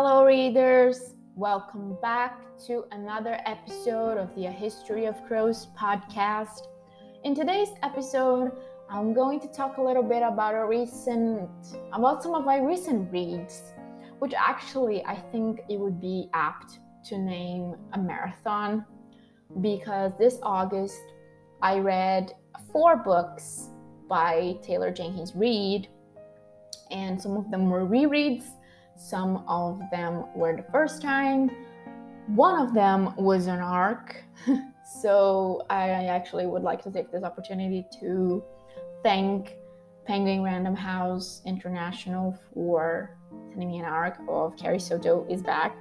Hello, readers. Welcome back to another episode of the A History of Crows podcast. In today's episode, I'm going to talk a little bit about a recent, about some of my recent reads, which actually I think it would be apt to name a marathon because this August I read four books by Taylor Jenkins Reid, and some of them were rereads some of them were the first time. One of them was an arc. so I actually would like to take this opportunity to thank Penguin Random House International for sending me an arc of Carrie Soto is back.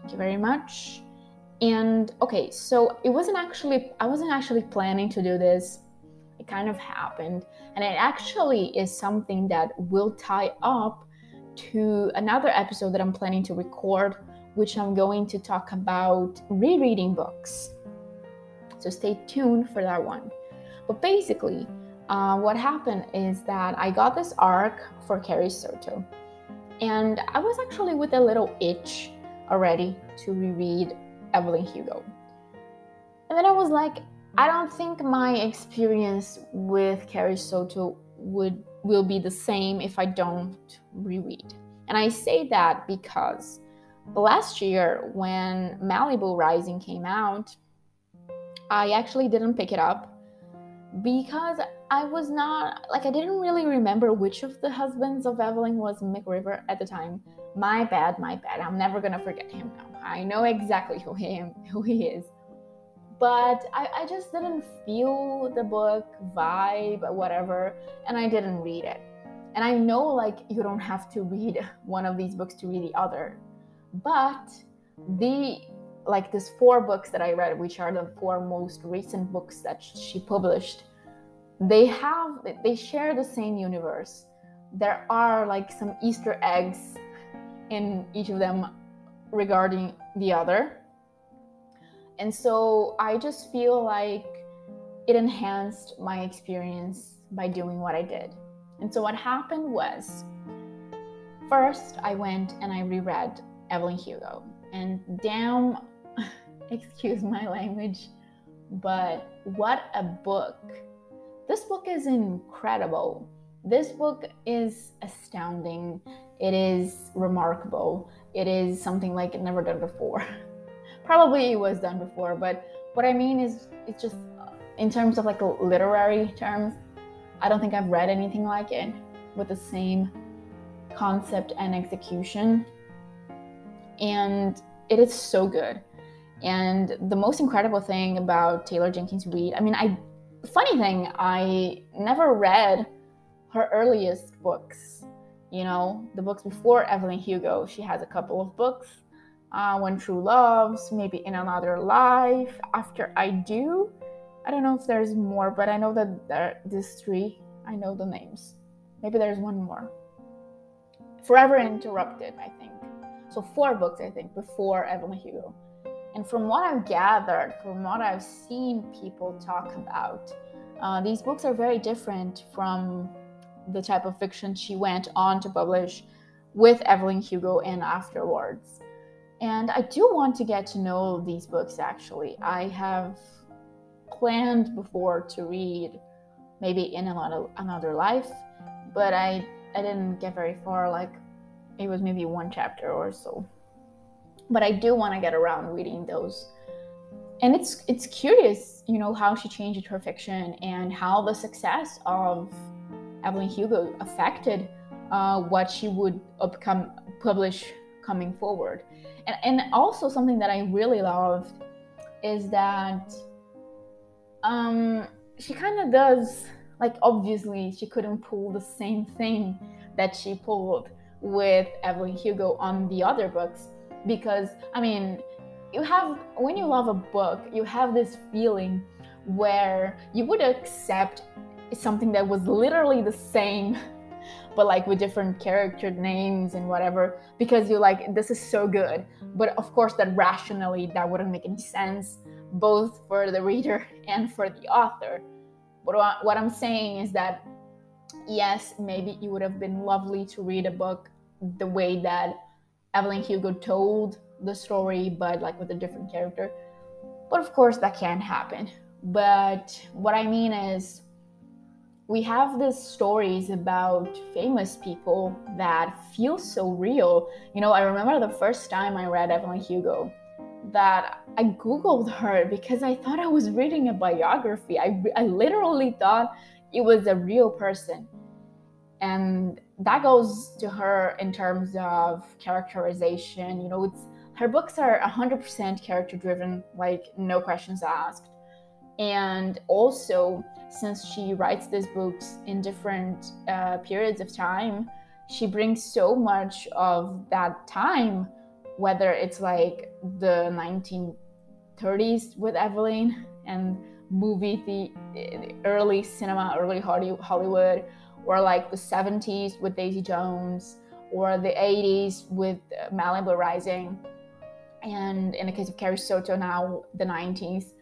Thank you very much. And okay, so it wasn't actually I wasn't actually planning to do this. It kind of happened. And it actually is something that will tie up to another episode that I'm planning to record, which I'm going to talk about rereading books. So stay tuned for that one. But basically, uh, what happened is that I got this arc for Carrie Soto, and I was actually with a little itch already to reread Evelyn Hugo. And then I was like, I don't think my experience with Carrie Soto would will be the same if I don't reread. And I say that because last year when Malibu Rising came out, I actually didn't pick it up because I was not like I didn't really remember which of the husbands of Evelyn was Mick Riva at the time. My bad, my bad. I'm never gonna forget him now. I know exactly who he who he is but I, I just didn't feel the book vibe, or whatever, and I didn't read it. And I know like you don't have to read one of these books to read the other, but the like these four books that I read, which are the four most recent books that she published, they have they share the same universe. There are like some Easter eggs in each of them regarding the other and so I just feel like it enhanced my experience by doing what I did. And so what happened was first I went and I reread Evelyn Hugo. And damn, excuse my language, but what a book. This book is incredible. This book is astounding. It is remarkable. It is something like never done before. probably it was done before but what i mean is it's just in terms of like literary terms i don't think i've read anything like it with the same concept and execution. And it is so good. And the most incredible thing about taylor jenkins reid i mean i funny thing i never read her earliest books. You know the books before evelyn hugo she has a couple of books uh, One True Loves, maybe In Another Life, After I Do. I don't know if there's more, but I know that there these three. I know the names. Maybe there's one more. Forever Interrupted, I think. So four books, I think, before Evelyn Hugo. And from what I've gathered, from what I've seen people talk about, uh, these books are very different from the type of fiction she went on to publish with Evelyn Hugo and afterwards. And I do want to get to know these books actually. I have planned before to read maybe in another another life, but I I didn't get very far like it was maybe one chapter or so. But I do want to get around reading those. And it's it's curious, you know, how she changed her fiction and how the success of Evelyn Hugo affected uh, what she would become publish coming forward. And, and also something that I really loved is that um, she kind of does like obviously she couldn't pull the same thing that she pulled with Evelyn Hugo on the other books because I mean you have when you love a book you have this feeling where you would accept something that was literally the same but like with different character names and whatever because you're like this is so good but of course that rationally that wouldn't make any sense both for the reader and for the author but what i'm saying is that yes maybe it would have been lovely to read a book the way that Evelyn Hugo told the story, but like with a different character. But of course, that can't happen. But what I mean is, we have these stories about famous people that feel so real. You know, I remember the first time I read Evelyn Hugo that I Googled her because I thought I was reading a biography. I, I literally thought it was a real person. And that goes to her in terms of characterization. You know, it's her books are 100% character driven, like no questions asked. And also, since she writes these books in different uh, periods of time, she brings so much of that time, whether it's like the 1930s with Evelyn and movie, the early cinema, early Hollywood, or like the 70s with Daisy Jones, or the 80s with Malibu Rising, and in the case of Carrie Soto now, the 90s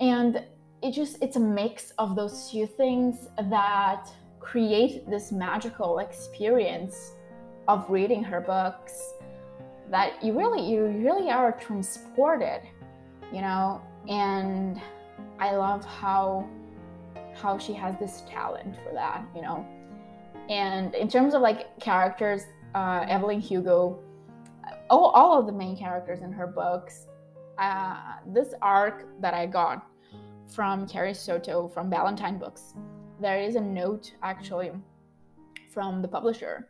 and it just it's a mix of those two things that create this magical experience of reading her books that you really you really are transported you know? And i love how how she has this talent for that you know? And in terms of like characters uh, evelyn hugo all, all of the main characters in her books uh, this arc that i got from Carrie Soto from Ballantine Books. There is a note actually from the publisher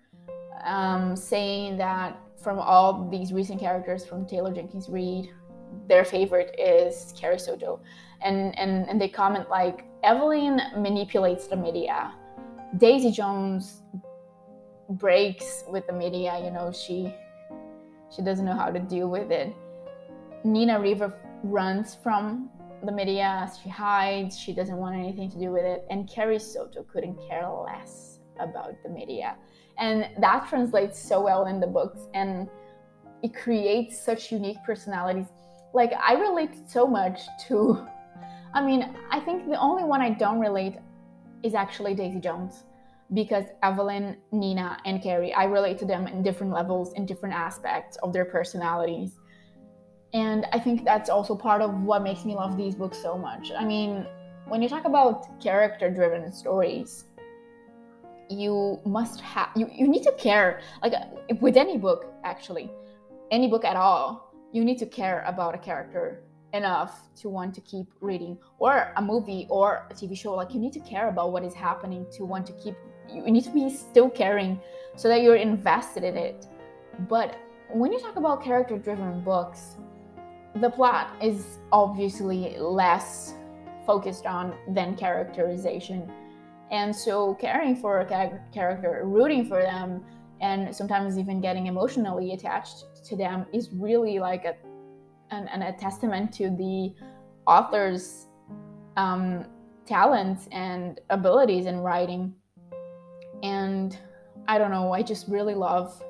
um, saying that from all these recent characters from Taylor Jenkins Reid, their favorite is Carrie Soto. And, and, and they comment like, Evelyn manipulates the media. Daisy Jones breaks with the media, you know, she she doesn't know how to deal with it. Nina Riva runs from the media, she hides, she doesn't want anything to do with it. And Carrie Soto couldn't care less about the media. And that translates so well in the books and it creates such unique personalities. Like, I relate so much to, I mean, I think the only one I don't relate is actually Daisy Jones because Evelyn, Nina, and Carrie, I relate to them in different levels, in different aspects of their personalities. And I think that's also part of what makes me love these books so much. I mean, when you talk about character driven stories, you must have you, you need to care like with any book actually any book at all you need to care about a character enough to want to keep reading or a movie or a tv show like you need to care about what is happening to want to keep you need to be still caring so that you're invested in it but when you talk about character driven books the plot is obviously less focused on than characterization. And so caring for a character, rooting for them, and sometimes even getting emotionally attached to them is really like a, an, an a testament to the author's um, talents and abilities in writing. And I don't know, I just really love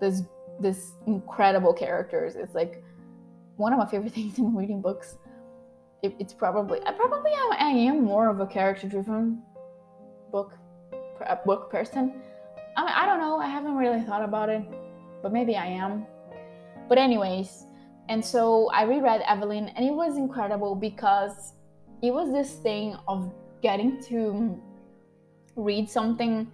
this this incredible characters. It's like one of my favorite things in reading books. It, it's probably I probably am, I am more of a character-driven book book person. I mean, I don't know. I haven't really thought about it, but maybe I am. But anyways, and so I reread Evelyn, and it was incredible because it was this thing of getting to read something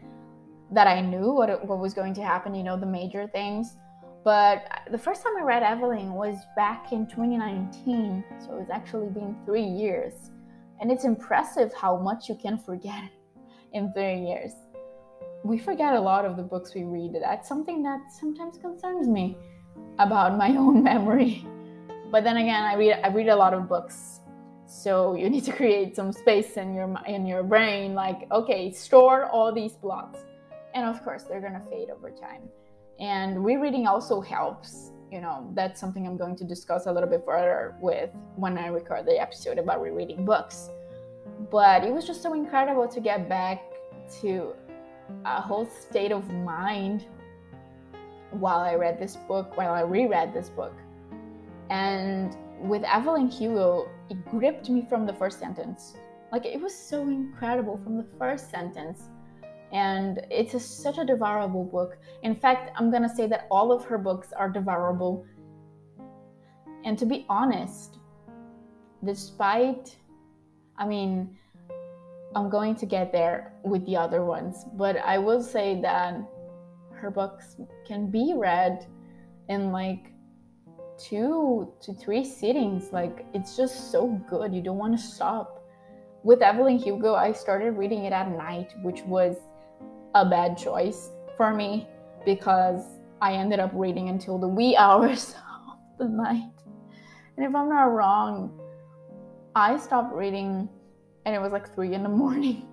that I knew what what was going to happen. You know, the major things but the first time I read Evelyn was back in 2019, so it's actually been three years. And it's impressive how much you can forget in three years. We forget a lot of the books we read. That's something that sometimes concerns me about my own memory. But then again, I read I read a lot of books, so you need to create some space in your in your brain. Like, okay, store all these plots, and of course, they're gonna fade over time. And rereading also helps. You know, that's something I'm going to discuss a little bit further with when I record the episode about rereading books. But it was just so incredible to get back to a whole state of mind while I read this book, while I reread this book. And with Evelyn Hugo, it gripped me from the first sentence. Like it was so incredible from the first sentence and it's a, such a devourable book. In fact, I'm gonna say that all of her books are devourable. And to be honest, despite, I mean, I'm going to get there with the other ones, but I will say that her books can be read in like two to three sittings. Like, it's just so good. You don't want to stop. With Evelyn Hugo, I started reading it at night, which was a bad choice for me because I ended up reading until the wee hours of the night. And if I'm not wrong, I stopped reading and it was like three in the morning.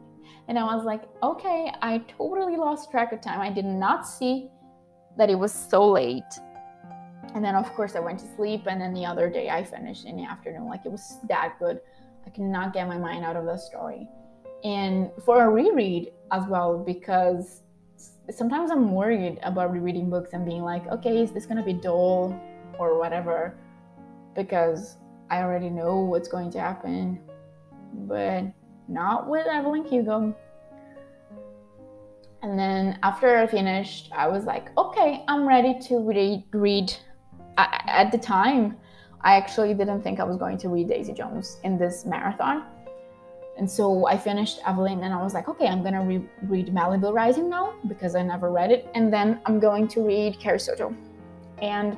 And I was like, okay, I totally lost track of time. I did not see that it was so late. And then, of course, I went to sleep. And then the other day, I finished in the afternoon. Like, it was that good. I cannot get my mind out of the story and for a reread as well because sometimes i'm worried about rereading books and being like okay is this to be dull or whatever? Because i already know what's going to happen but not with evelyn hugo. And then after i finished i was like okay i'm ready to read. Read at the time i actually didn't think i was going to read daisy jones in this marathon and so I finished Evelyn and I was like, okay, I'm going to re- read Malibu Rising now because I never read it. And then I'm going to read Carrie Soto. And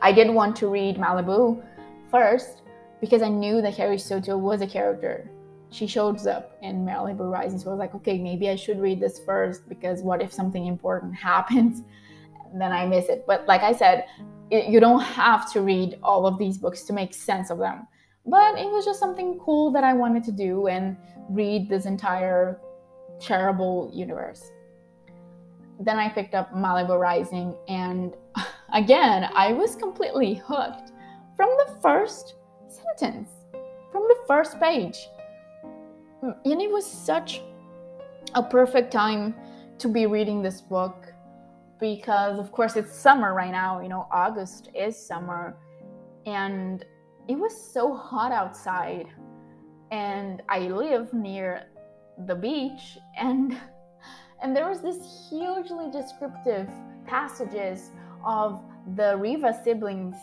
I did want to read Malibu first because I knew that Carrie Soto was a character. She shows up in Malibu Rising. So I was like, okay, maybe I should read this first because what if something important happens? then I miss it. But like I said, it, you don't have to read all of these books to make sense of them but it was just something cool that I wanted to do and read this entire TJR universe. Then I picked up Malibu Rising, and again, I was completely hooked from the first sentence, from the first page. And it was such a perfect time to be reading this book because, of course, it's summer right now. You know, August is summer. And it was so hot outside and I live near the beach and and there was this hugely descriptive passages of the Riva siblings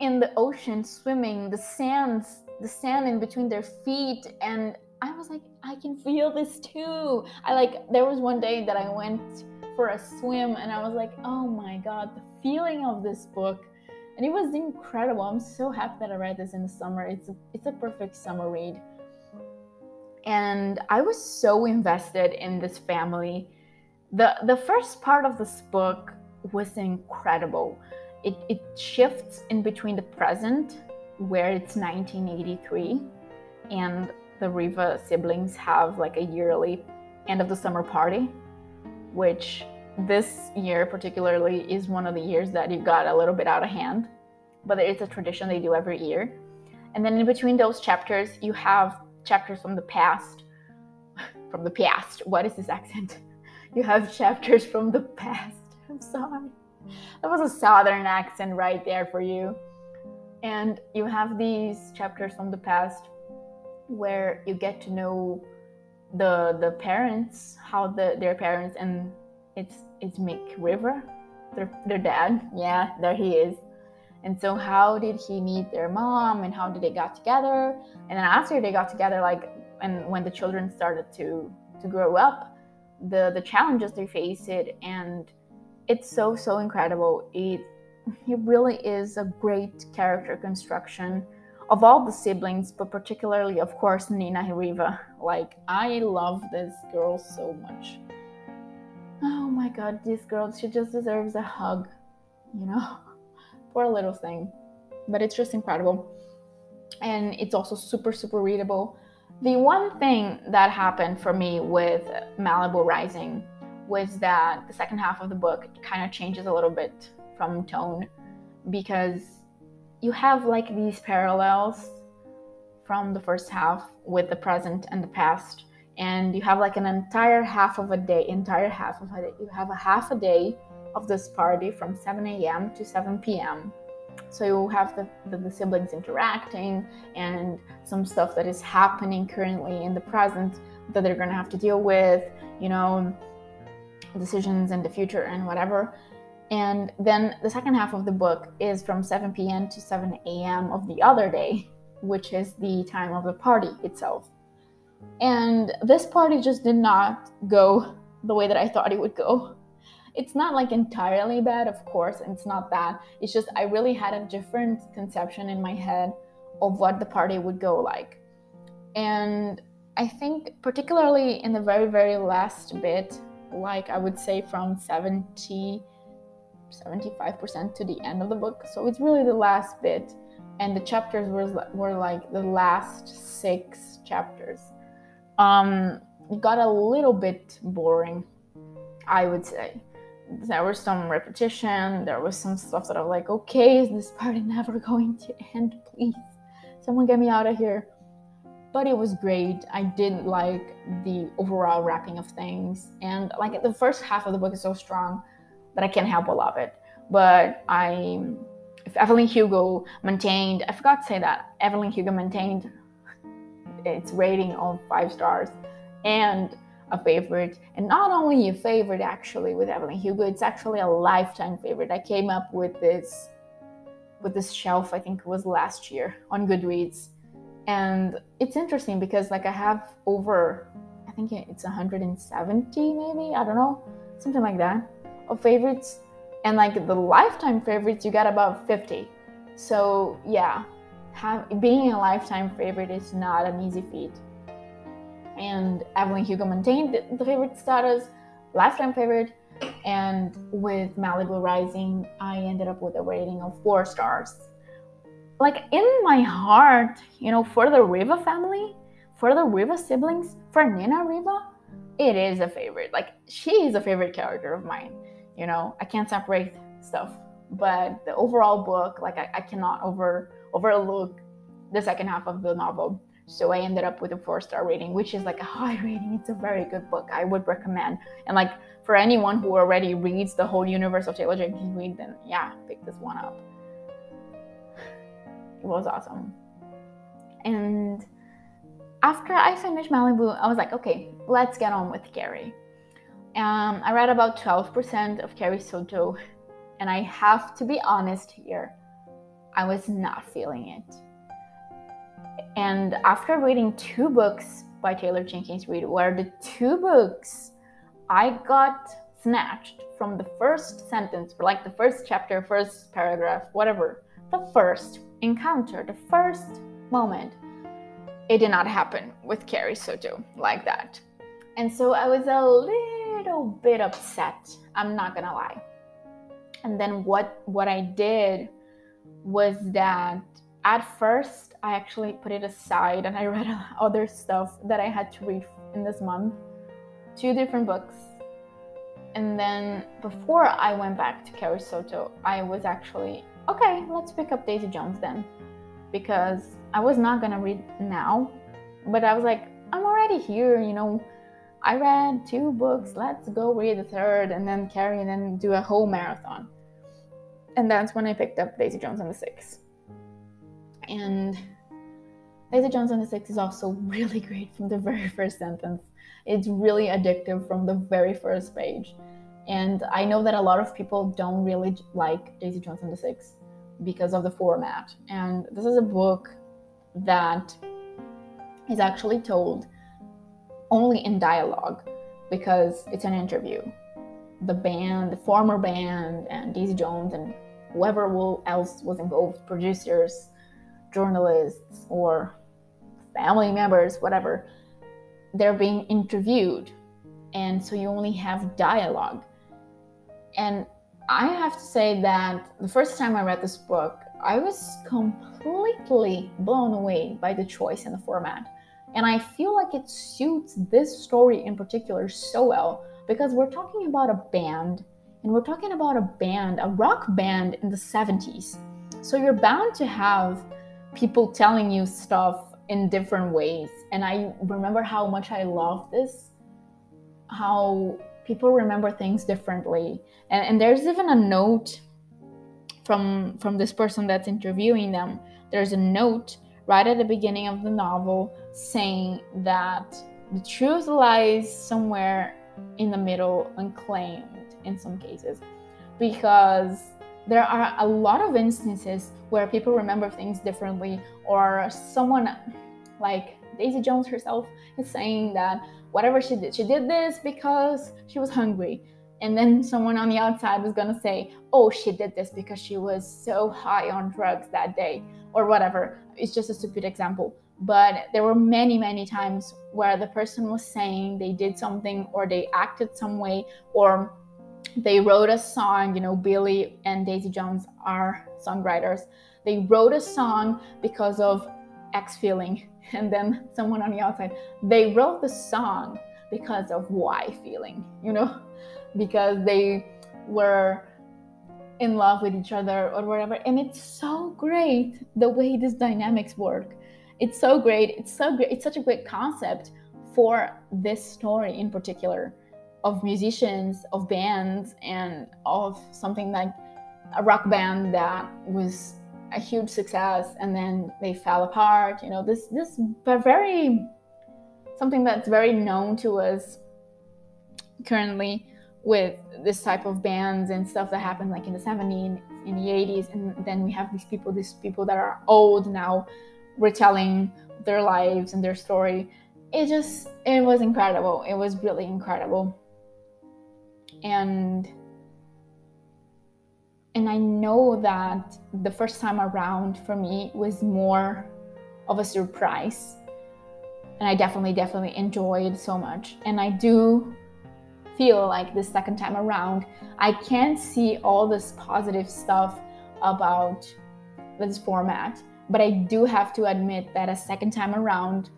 in the ocean swimming, the sands, the sand in between their feet and I was like I can feel this too. I like there was one day that I went for a swim and I was like, "Oh my god, the feeling of this book and it was incredible. I'm so happy that I read this in the summer. It's a, it's a perfect summer read. And I was so invested in this family. The the first part of this book was incredible. It, it shifts in between the present, where it's 1983, and the Riva siblings have like a yearly end of the summer party, which this year particularly is one of the years that it got a little bit out of hand but it's a tradition they do every year. And then in between those chapters you have chapters from the past from the past. What is this accent? You have chapters from the past. I'm sorry. That was a southern accent right there for you. And you have these chapters from the past where you get to know the the parents how the their parents and it's it's Mick Riva, their, their dad. Yeah, there he is. And so, how did he meet their mom, and how did they got together? And then after they got together, like, and when the children started to to grow up, the the challenges they faced, it, and it's so so incredible. It it really is a great character construction of all the siblings, but particularly, of course, Nina Riva. Like, I love this girl so much oh my god, this girl, she just deserves a hug, you know? Poor little thing. But it's just incredible. And it's also super, super readable. The one thing that happened for me with Malibu Rising was that the second half of the book kind of changes a little bit from tone because you have like these parallels from the first half with the present and the past and you have like an entire half of a day entire half of a day you have a half a day of this party from 7 a.m to 7 p.m so you have the, the, the, siblings interacting and some stuff that is happening currently in the present that they're going to have to deal with you know decisions in the future and whatever and then the second half of the book is from 7 p.m. to 7 a.m. of the other day, which is the time of the party itself. And this party just did not go the way that I thought it would go. It's not like entirely bad, of course, it's not that. It's just I really had a different conception in my head of what the party would go like. And I think, particularly in the very, very last bit, like I would say from 70 75% to the end of the book. So it's really the last bit. And the chapters were, were like the last six chapters. Um, got a little bit boring, I would say. There was some repetition, there was some stuff that I was like, okay, is this party never going to end? Please, someone get me out of here. But it was great. I did like the overall wrapping of things. And like the first half of the book is so strong that I can't help but love it. But I, if Evelyn Hugo maintained, I forgot to say that Evelyn Hugo maintained its rating of five stars and a favorite, and not only a favorite actually with Evelyn Hugo, it's actually a lifetime favorite. I came up with this with this shelf, I think it was last year on Goodreads. And it's interesting because like I have over I think it's 170 maybe, I don't know, something like that of favorites and like the lifetime favorites you got about 50 so yeah have, being a lifetime favorite is not an easy feat. And evelyn hugo maintained the favorite status lifetime favorite and with malibu rising i ended up with a rating of four stars. Like in my heart you know for the riva family for the riva siblings for nina riva it is a favorite. Like she is a favorite character of mine you know? I can't separate stuff but the overall book like i, I cannot over overlook the second half of the novel. So i ended up with a four star rating which is like a high rating. It's a very good book. I would recommend. And like for anyone who already reads the whole universe of taylor jenkins reid then yeah pick this one up. It was awesome. And after i finished malibu i was like okay let's get on with carrie. Um, I read about 12% of Carrie Soto, and I have to be honest here, I was not feeling it. And after reading two books by Taylor Jenkins Reid, where the two books I got snatched from the first sentence, like the first chapter, first paragraph, whatever, the first encounter, the first moment, it did not happen with Carrie Soto like that. And so I was a little bit upset. I'm not gonna lie. And then what what I did was that at first I actually put it aside and I read other stuff that I had to read in this month, two different books. And then before I went back to Carrie Soto, I was actually okay. Let's pick up Daisy Jones then, because I was not gonna read now, but I was like, I'm already here, you know I read two books, let's go read the third, and then Carrie and then do a whole marathon. And that's when I picked up Daisy Jones and the Six. And Daisy Jones and the Six is also really great from the very first sentence. It's really addictive from the very first page. And I know that a lot of people don't really like Daisy Jones and the Six because of the format. And this is a book that is actually told only in dialogue because it's an interview. The band, the former band, and Daisy Jones and whoever else was involved, producers, journalists, or family members, whatever, they're being interviewed. And so you only have dialogue. And I have to say that the first time I read this book, I was completely blown away by the choice in the format. And I feel like it suits this story in particular so well because we're talking about a band and we're talking about a band, a rock band in the 70s. So you're bound to have people telling you stuff in different ways. And I remember how much I love this, how people remember things differently. And, and there's even a note from from this person that's interviewing them there's a note right at the beginning of the novel saying that the truth lies somewhere in the middle unclaimed in some cases. Because there are a lot of instances where people remember things differently or someone like daisy jones herself is saying that whatever she did she did this because she was hungry. And then someone on the outside was to say oh she did this because she was so high on drugs that day or whatever. It's just a stupid example but there were many many times where the person was saying they did something or they acted some way or they wrote a song you know billy and daisy jones are songwriters. They wrote a song because of x feeling and then someone on the outside they wrote the song because of y feeling you know because they were in love with each other or whatever. And it's so great the way these dynamics work it's so great. It's so great it's such a great concept for this story in particular of musicians of bands and of something like a rock band that was a huge success and then they fell apart you know this this very something that's very known to us currently with this type of bands and stuff that happened like in the 70s in the 80s and then we have these people these people that are old now retelling their lives and their story. It just it was incredible. It was really incredible. And and i know that the first time around for me was more of a surprise. And i definitely definitely enjoyed so much. And i do feel like the second time around, I can't see all this positive stuff about this format, but I do have to admit that a second time around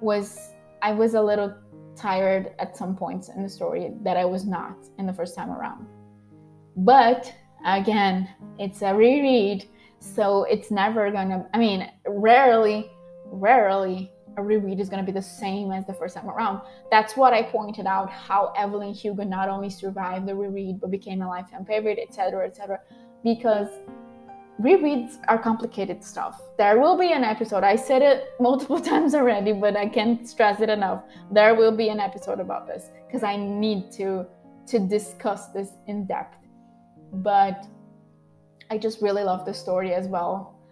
was I was a little tired at some points in the story that I was not in the first time around. But again, it's a reread, so it's never gonna, I mean, rarely, rarely a reread is to be the same as the first time around. That's what I pointed out how Evelyn Hugo not only survived the reread but became a lifetime favorite, etc., etc. Because rereads are complicated stuff. There will be an episode. I said it multiple times already, but I can't stress it enough. There will be an episode about this because I need to to discuss this in depth. But I just really love the story as well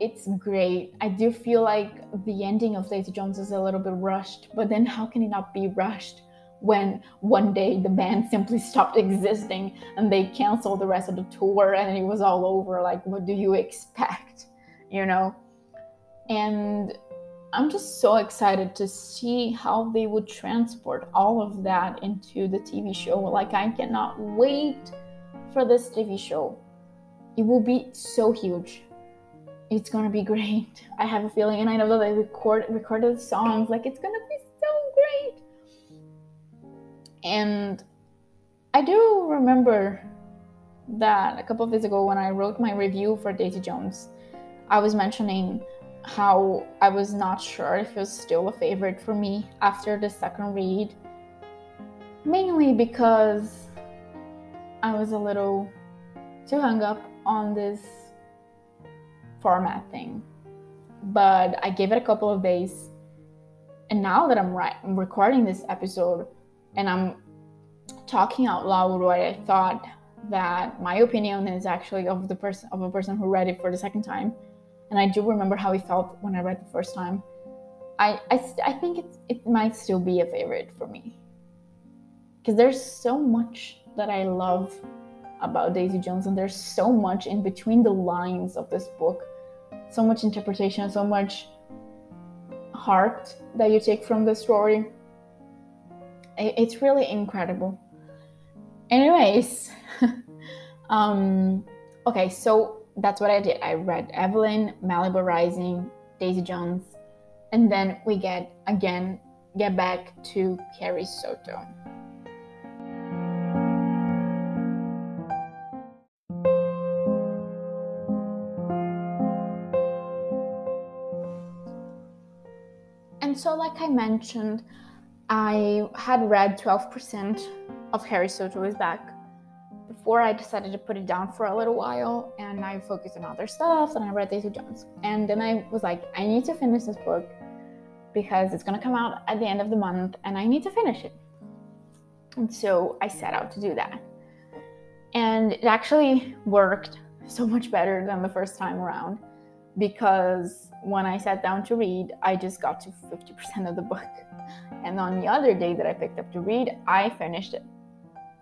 it's great. I do feel like the ending of Daisy Jones is a little bit rushed, but then how can it not be rushed when one day the band simply stopped existing and they canceled the rest of the tour and it was all over? Like, what do you expect? You know? And I'm just so excited to see how they would transport all of that into the TV show. Like, I cannot wait for this TV show. It will be so huge it's gonna be great. I have a feeling, and I know that they record recorded songs. Like it's gonna be. And I do remember that a couple of days ago when I wrote my review for Daisy Jones, I was mentioning how I was not sure if it was still a favorite for me after the second read. Mainly because I was a little too hung up on this format thing. But I gave it a couple of days. And now that I'm, I'm recording this episode and I'm talking out loud what I thought that my opinion is actually of the person of a person who read it for the second time. And I do remember how it felt when I read the first time. I, I, I think it, it might still be a favorite for me. Because there's so much that I love about Daisy Jones, and there's so much in between the lines of this book so much interpretation, so much heart that you take from the story. It's really incredible. Anyways, um, okay, so that's what I did. I read Evelyn, Malibu Rising, Daisy Jones, and then we get again get back to Carrie Soto. And so, like I mentioned, I had read 12% of Carrie Soto is Back. Before I decided to put it down for a little while and I focused on other stuff and I read Daisy Jones. And then I was like, I need to finish this book because it's gonna come out at the end of the month and I need to finish it. And so I set out to do that. And it actually worked so much better than the first time around because when I sat down to read, I just got to 50% of the book. And on the other day that I picked up to read, I finished it.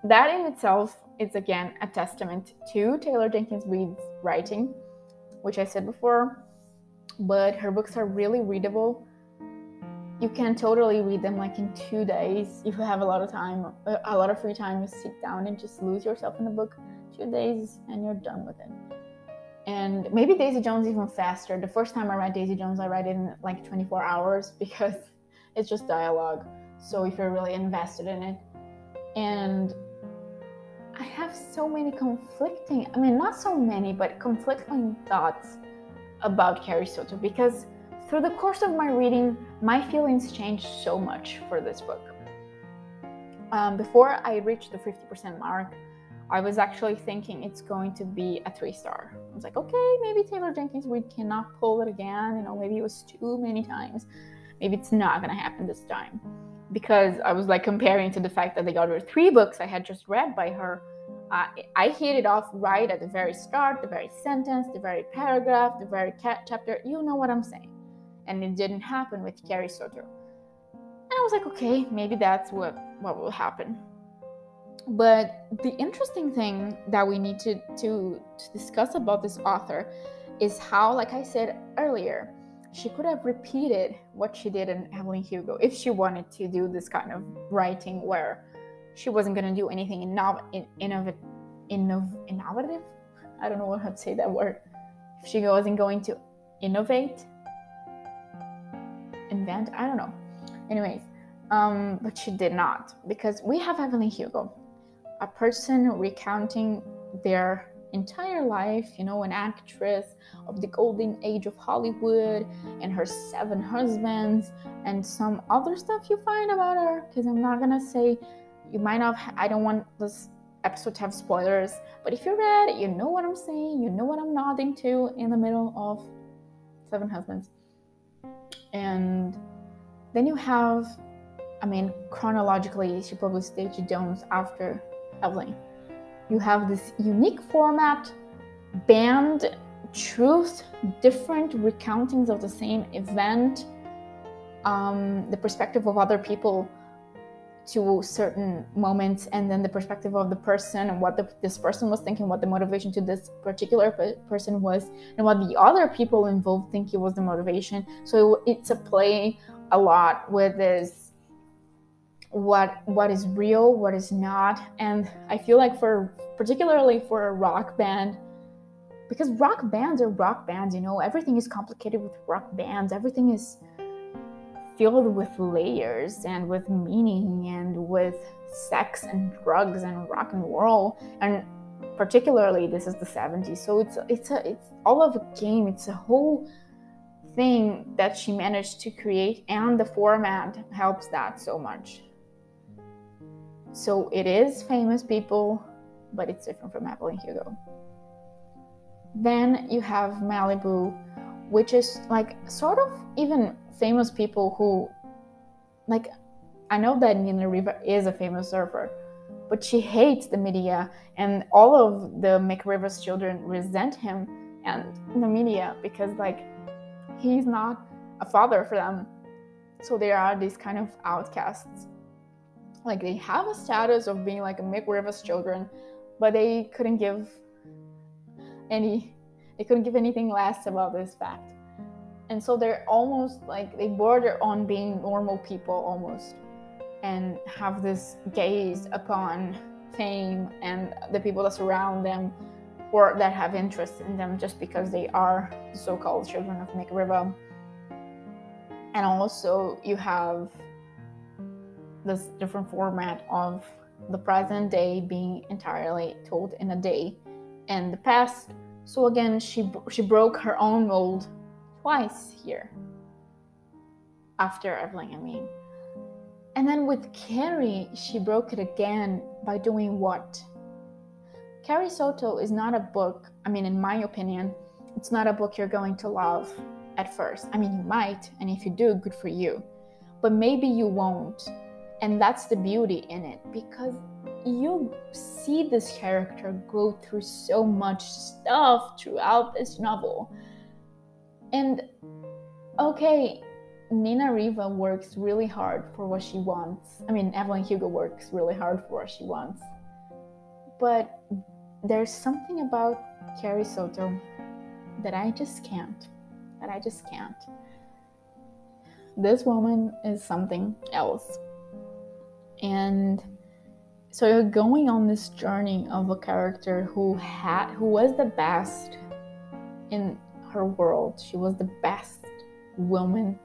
That in itself is again a testament to Taylor Jenkins Reid's writing, which I said before, but her books are really readable. You can totally read them like in two days if you have a lot of time, a lot of free time. You sit down and just lose yourself in the book. Two days and you're done with it. And maybe Daisy Jones even faster. The first time I read Daisy Jones, I read it in like 24 hours because it's just dialogue. So if you're really invested in it, and I have so many conflicting, I mean, not so many, but conflicting thoughts about Carrie Soto because through the course of my reading, my feelings changed so much for this book. Um, before I reached the 50% mark, I was actually thinking it's going to be a three star. I was like, okay, maybe Taylor Jenkins Reid cannot pull it again. You know, maybe it was too many times. Maybe it's not going to happen this time. Because I was like comparing to the fact that the other three books I had just read by her uh, I hit it off right at the very start, the very sentence, the very paragraph, the very chapter. You know what I'm saying. And it didn't happen with Carrie Soto. And I was like, okay, maybe that's what, what will happen. But the interesting thing that we need to, to, to discuss about this author is how, like I said earlier, she could have repeated what she did in Evelyn Hugo if she wanted to do this kind of writing where she wasn't going to do anything in, innov- innovative. I don't know how to say that word. If she wasn't going to innovate, invent, I don't know. Anyways, um, but she did not because we have Evelyn Hugo, a person recounting their entire life, you know, an actress of the golden age of Hollywood and her seven husbands and some other stuff you find about her. Because I'm not gonna say you might not i don't want this episode to have spoilers but if you read you know what i'm saying you know what i'm nodding to in the middle of seven husbands and then you have i mean chronologically she probably published Daisy Jones after evelyn you have this unique format band, truth different recountings of the same event um, the perspective of other people to certain moments and then the perspective of the person and what the, this person was thinking what the motivation to this particular pe- person was and what the other people involved think it was the motivation. So it, it's a play a lot with this what what is real what is not. And i feel like for particularly for a rock band because rock bands are rock bands you know everything is complicated with rock bands. Everything is filled with layers and with meaning and with sex and drugs and rock and roll. And particularly this is the 70s so it's it's a it's all of a game. It's a whole thing that she managed to create and the format helps that so much so it is famous people but it's different from Evelyn Hugo then you have Malibu which is like sort of even famous people who, like, I know that Nina Riva is a famous surfer, but she hates the media, and all of the Mick Riva's children resent him and the media because, like, he's not a father for them. So they are these kind of outcasts. Like, they have a status of being like Mick Riva's children, but they couldn't give any, they couldn't give anything less about this fact and so they're almost like they border on being normal people almost and have this gaze upon fame and the people that surround them or that have interest in them just because they are so-called children of Mick Riva. And also you have this different format of the present day being entirely told in a day and the past. So again, she she broke her own mold twice here after Evelyn, I mean. And then with Carrie, she broke it again by doing what? Carrie Soto is not a book, I mean, in my opinion, it's not a book you're going to love at first. I mean, you might, and if you do, good for you. But maybe you won't. And that's the beauty in it because you see this character go through so much stuff throughout this novel. And okay, Nina Riva works really hard for what she wants. I mean, Evelyn Hugo works really hard for what she wants. But there's something about Carrie Soto that I just can't. That I just can't. This woman is something else. And so you're going on this journey of a character who had who was the best in her world. She was the best woman.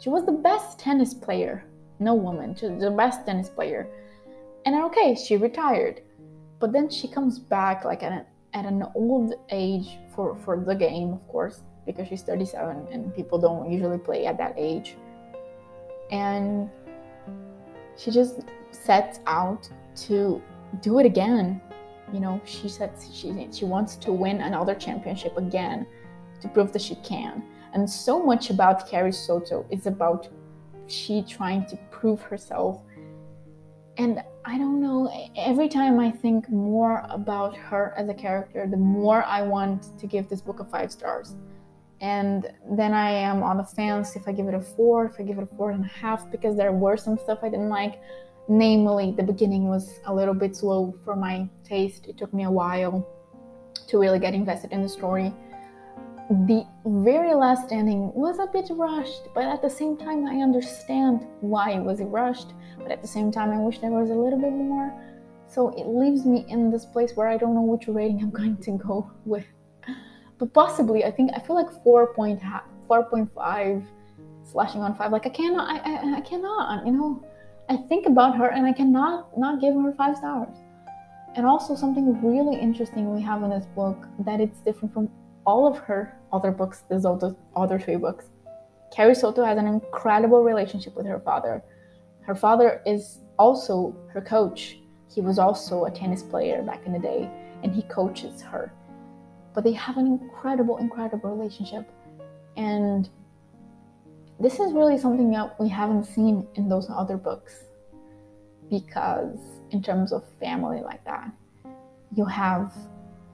She was the best tennis player. No woman, she was the best tennis player. And okay, she retired. But then she comes back like at an, at an old age for, for the game, of course, because she's 37 and people don't usually play at that age. And she just sets out to do it again. You know, she says she she wants to win another championship again to prove that she can. And so much about Carrie Soto is about she trying to prove herself. And I don't know, every time I think more about her as a character, the more I want to give this book a five stars. And then I am on the fence if I give it a four, if I give it a four and a half, because there were some stuff I didn't like. Namely, the beginning was a little bit slow for my taste. It took me a while to really get invested in the story. The very last ending was a bit rushed, but at the same time, I understand why it was rushed. But at the same time, I wish there was a little bit more. So it leaves me in this place where I don't know which rating I'm going to go with. But possibly, I think I feel like 4.5 slashing on 5. Like I cannot, I, I, I cannot, you know I think about her and I cannot not give her five stars. And also something really interesting we have in this book that it's different from all of her other books, the other, other three books. Carrie Soto has an incredible relationship with her father. Her father is also her coach. He was also a tennis player back in the day, and he coaches her. But they have an incredible, incredible relationship. And this is really something that we haven't seen in those other books because in terms of family like that you have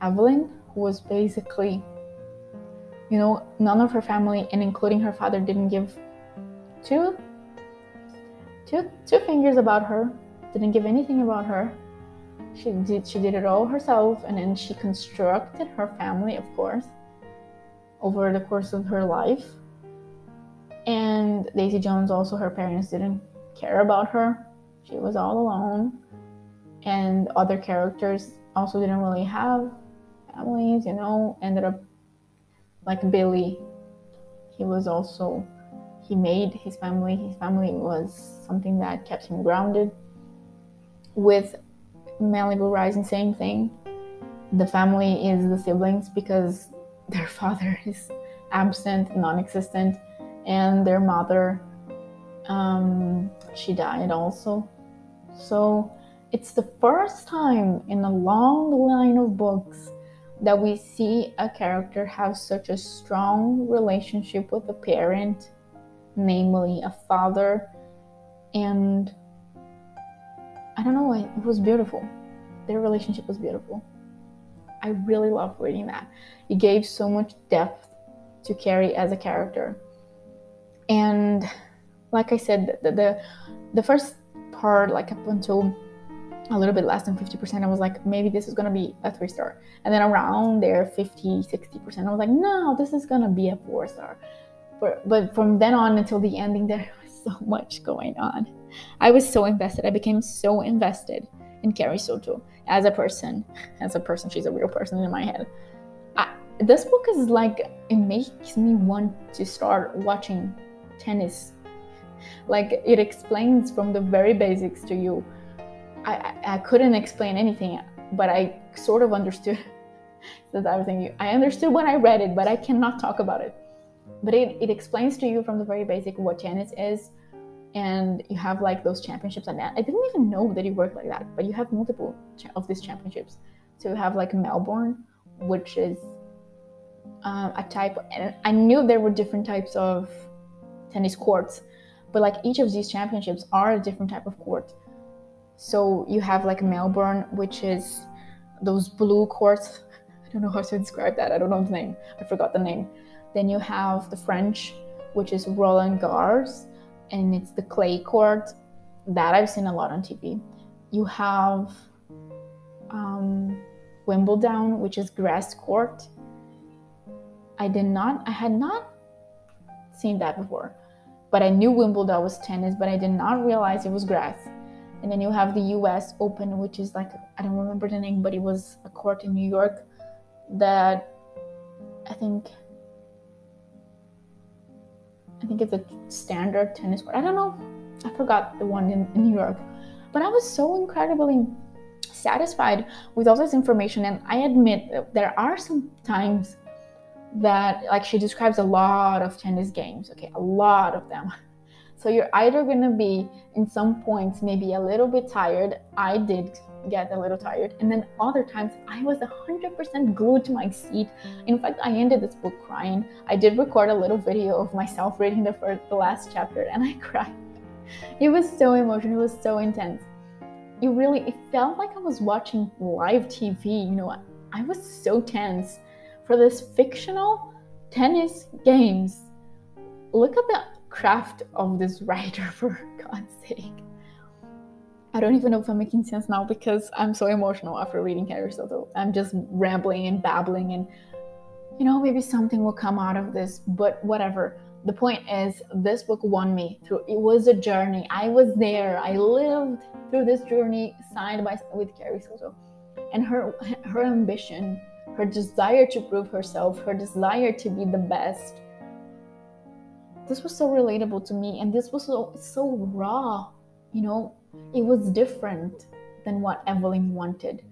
evelyn who was basically you know none of her family and including her father didn't give two two two fingers about her didn't give anything about her. She did she did it all herself and then she constructed her family of course over the course of her life and Daisy Jones, also, her parents didn't care about her. She was all alone. And other characters also didn't really have families, you know, ended up like Billy. He was also, he made his family. His family was something that kept him grounded. With Malibu Rising, same thing. The family is the siblings because their father is absent, non existent and their mother um, she died also. So it's the first time in a long line of books that we see a character have such a strong relationship with a parent namely a father and i don't know it was beautiful. Their relationship was beautiful. I really love reading that. It gave so much depth to carrie as a character and like i said the, the the first part like up until a little bit less than 50% i was like maybe this is to be a three star. And then around there 50 60% i was like no this is to be a four star. But, but from then on until the ending there was so much going on. I was so invested. I became so invested in carrie soto as a person as a person she's a real person in my head. I, this book is like it makes me want to start watching tennis. Like it explains from the very basics to you. I, I, couldn't explain anything, but I sort of understood. that I was thinking, I understood when I read it, but I cannot talk about it. But it, it explains to you from the very basic what tennis is, and you have like those championships and that. I didn't even know that it worked like that, but you have multiple of these championships. So you have like Melbourne, which is um, a type, and I knew there were different types of tennis courts, but like each of these championships are a different type of court. So you have like Melbourne, which is those blue courts. I don't know how to describe that. I don't know the name. I forgot the name. Then you have the French, which is Roland Garros, and it's the clay court that I've seen a lot on TV. You have um, Wimbledon, which is grass court. I did not, I had not seen that before, but I knew Wimbledon was tennis, but I did not realize it was grass. And then you have the US Open, which is like, I don't remember the name, but it was a court in New York that I think I think it's a standard tennis court. I don't know. I forgot the one in, in New York. But I was so incredibly satisfied with all this information. And I admit there are some times that, like, she describes a lot of tennis games, okay, a lot of them. So you're either to be, in some points, maybe a little bit tired. I did get a little tired. And then other times I was 100% glued to my seat. In fact, I ended this book crying. I did record a little video of myself reading the first, the last chapter and I cried. It was so emotional. It was so intense. It really, it felt like I was watching live TV. You know, I was so tense for this fictional tennis games. Look at the craft of this writer, for God's sake. I don't even know if I'm making sense now because I'm so emotional after reading Carrie Soto. I'm just rambling and babbling, and you know, maybe something will come out of this, but whatever. The point is, this book won me through. It was a journey. I was there. I lived through this journey side by with Carrie Soto, and her her ambition, her desire to prove herself, her desire to be the best. This was so relatable to me, and this was so so raw. You know, it was different than what Evelyn wanted.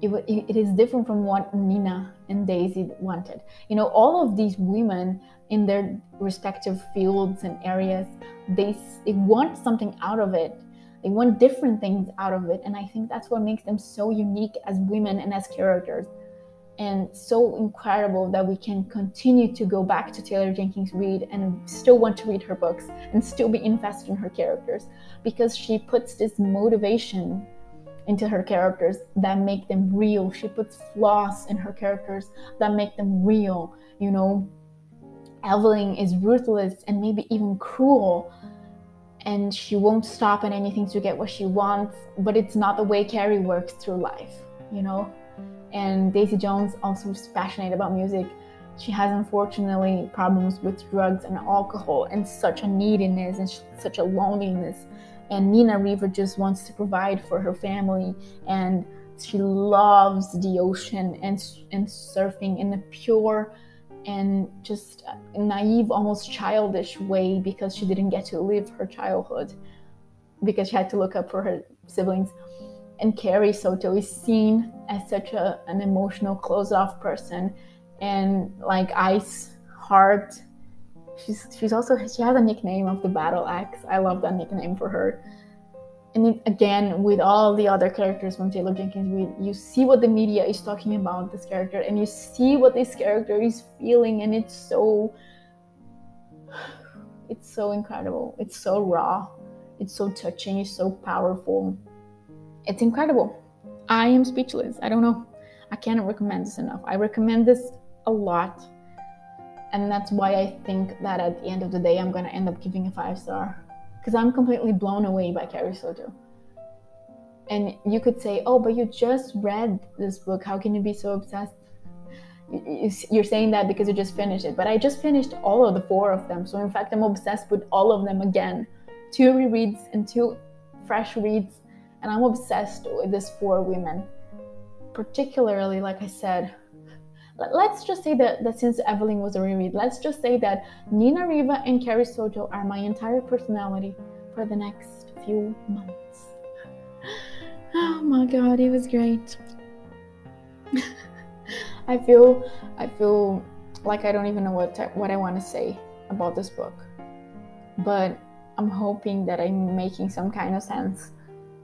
It, it is different from what Nina and Daisy wanted. You know, all of these women in their respective fields and areas, they, they want something out of it. They want different things out of it. And I think that's what makes them so unique as women and as characters. And so incredible that we can continue to go back to Taylor Jenkins Reid and still want to read her books and still be invested in her characters because she puts this motivation into her characters that make them real. She puts flaws in her characters that make them real. You know, Evelyn is ruthless and maybe even cruel, and she won't stop at anything to get what she wants, but it's not the way Carrie works through life, you know? And Daisy Jones also is passionate about music. She has unfortunately problems with drugs and alcohol and such a neediness and such a loneliness. And Nina Riva just wants to provide for her family and she loves the ocean and, and surfing in a pure and just naive, almost childish way because she didn't get to live her childhood because she had to look up for her siblings and Carrie Soto is seen as such a, an emotional closed off person? And like ice heart she's she's also she has a nickname of the battle axe. I love that nickname for her. And it, again with all the other characters from taylor jenkins reid you see what the media is talking about this character and you see what this character is feeling and it's so it's so incredible. It's so raw. It's so touching. It's so powerful it's incredible. I am speechless. I don't know. I can't recommend this enough. I recommend this a lot. And that's why I think that at the end of the day, I'm going to end up giving a five star. Because I'm completely blown away by Carrie Soto. And you could say, oh, but you just read this book. How can you be so obsessed? You're saying that because you just finished it. But I just finished all of the four of them. So, in fact, I'm obsessed with all of them again. Two rereads and two fresh reads and I'm obsessed with these four women. Particularly, like I said, let's just say that, that since Evelyn was a reread, let's just say that Nina Riva and Carrie Soto are my entire personality for the next few months. Oh my god, it was great. I feel I feel like I don't even know what to, what I want to say about this book. But I'm hoping that I'm making some kind of sense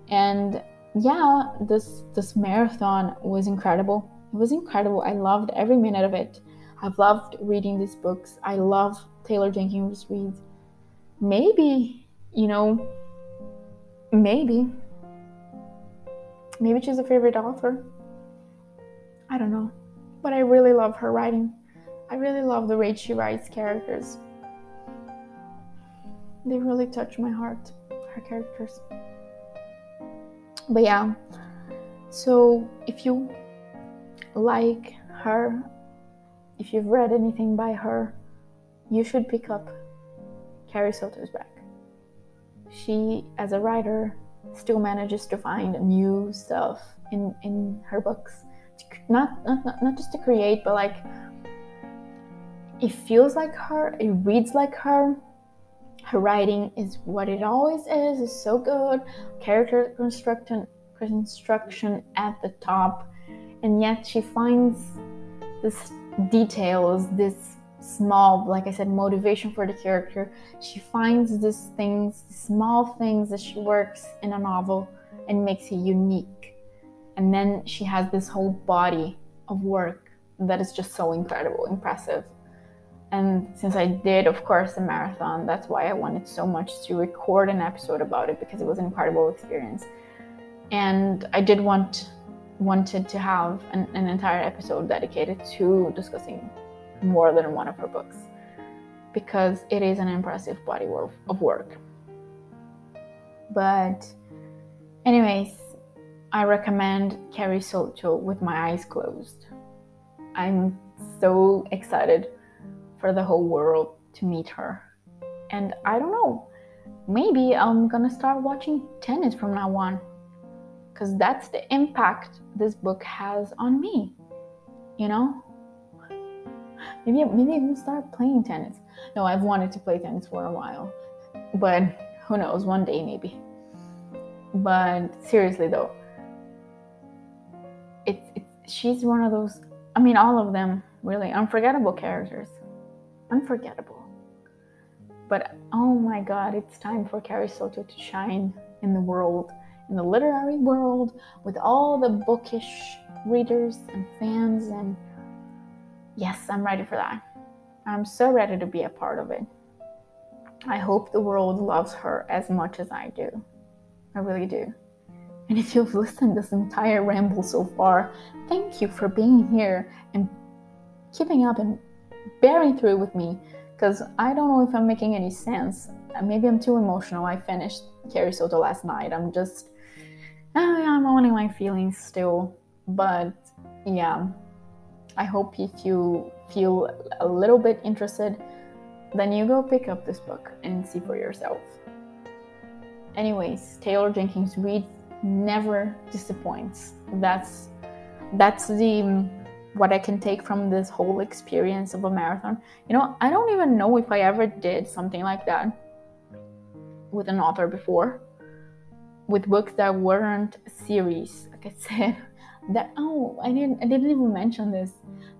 and yeah, this this marathon was incredible. It was incredible. I loved every minute of it. I've loved reading these books. I love Taylor Jenkins Reid. Maybe, you know, maybe maybe she's a favorite author. I don't know. But I really love her writing. I really love the way she writes characters. They really touch my heart, her characters. But yeah, so if you like her, if you've read anything by her, you should pick up Carrie Soto's back. She, as a writer, still manages to find new stuff in in her books. Not not not just to create but like it feels like her it reads like her her writing is what it always is is so good character construction construction at the top and yet she finds this details this small, like I said, motivation for the character. She finds these things, small things that she works in a novel and makes it unique. And then she has this whole body of work that is just so incredible, impressive. And since I did, of course, the marathon, that's why I wanted so much to record an episode about it because it was an incredible experience. And I did want wanted to have an, an entire episode dedicated to discussing more than one of her books because it is an impressive body of work. But, anyways, I recommend Carrie Soto with my eyes closed. I'm so excited for the whole world to meet her. And I don't know, maybe I'm gonna start watching tennis from now on because that's the impact this book has on me. You know, Maybe maybe I start playing tennis. No, I've wanted to play tennis for a while, but who knows? One day maybe. But seriously though, it's it's she's one of those. I mean, all of them really unforgettable characters, unforgettable. But oh my God, it's time for Carrie Soto to shine in the world, in the literary world, with all the bookish readers and fans and yes, I'm ready for that. I'm so ready to be a part of it. I hope the world loves her as much as I do. I really do. And if you've listened this entire ramble so far, thank you for being here and keeping up and bearing through with me because I don't know if I'm making any sense. Maybe I'm too emotional. I finished Carrie Soto last night. I'm just, oh yeah, I'm owning my feelings still. But yeah, I hope if you feel a little bit interested, then you go pick up this book and see for yourself. Anyways, Taylor Jenkins Reid never disappoints. That's that's the what I can take from this whole experience of a marathon. You know, I don't even know if I ever did something like that with an author before. With books that weren't series, like I said. That oh, I didn't I didn't even mention this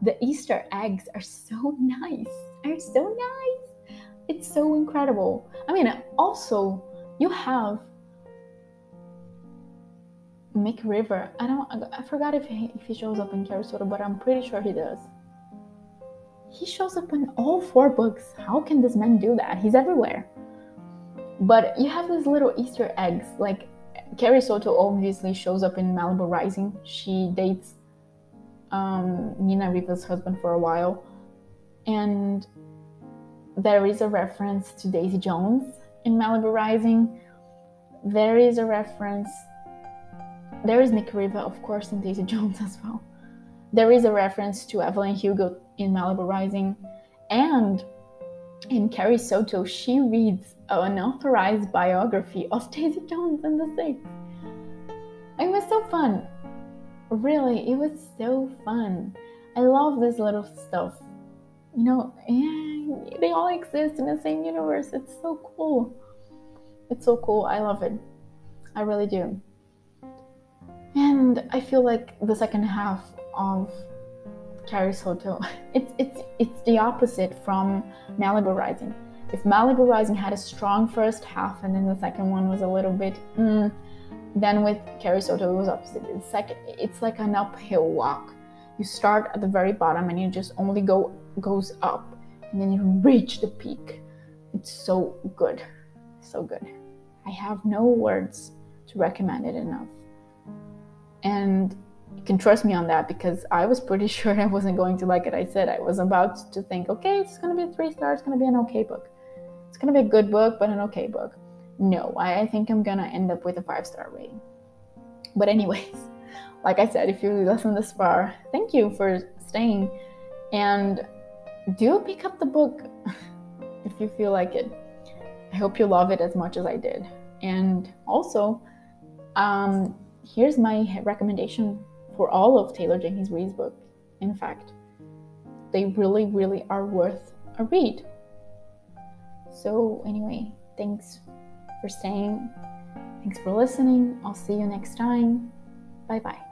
the Easter eggs are so nice. Are so nice. It's so incredible. I mean, also you have Mick Riva. I don't. I forgot if he, if he shows up in Carrie but I'm pretty sure he does. He shows up in all four books. How can this man do that? He's everywhere. But you have these little Easter eggs. Like Carrie Soto obviously shows up in Malibu Rising. She dates um, Nina Riva's husband for a while, and there is a reference to Daisy Jones in Malibu Rising. There is a reference. There is Mick Riva, of course, in Daisy Jones as well. There is a reference to Evelyn Hugo in Malibu Rising, and in Carrie Soto, she reads an unauthorized biography of Daisy Jones and the Six. It was so fun. Really, it was so fun. I love this little stuff. You know, yeah, they all exist in the same universe. It's so cool. It's so cool. I love it. I really do. And I feel like the second half of Carrie Soto, it's it's it's the opposite from Malibu Rising. If Malibu Rising had a strong first half and then the second one was a little bit, mm, then with Carrie Soto, it was opposite. It's like it's like an uphill walk. You start at the very bottom and you just only go goes up, and then you reach the peak. It's so good, so good. I have no words to recommend it enough. And you can trust me on that because I was pretty sure I wasn't going to like it. I said I was about to think, okay, it's gonna be a three star, it's gonna be an okay book. It's gonna be a good book, but an okay book. No, I think I'm gonna end up with a five star rating. But, anyways, like I said, if you listen this far, thank you for staying. And do pick up the book if you feel like it. I hope you love it as much as I did. And also, um, here's my recommendation for all of Taylor Jenkins Reid's book. In fact, they really, really are worth a read. So, anyway, thanks for staying. Thanks for listening. I'll see you next time. Bye bye.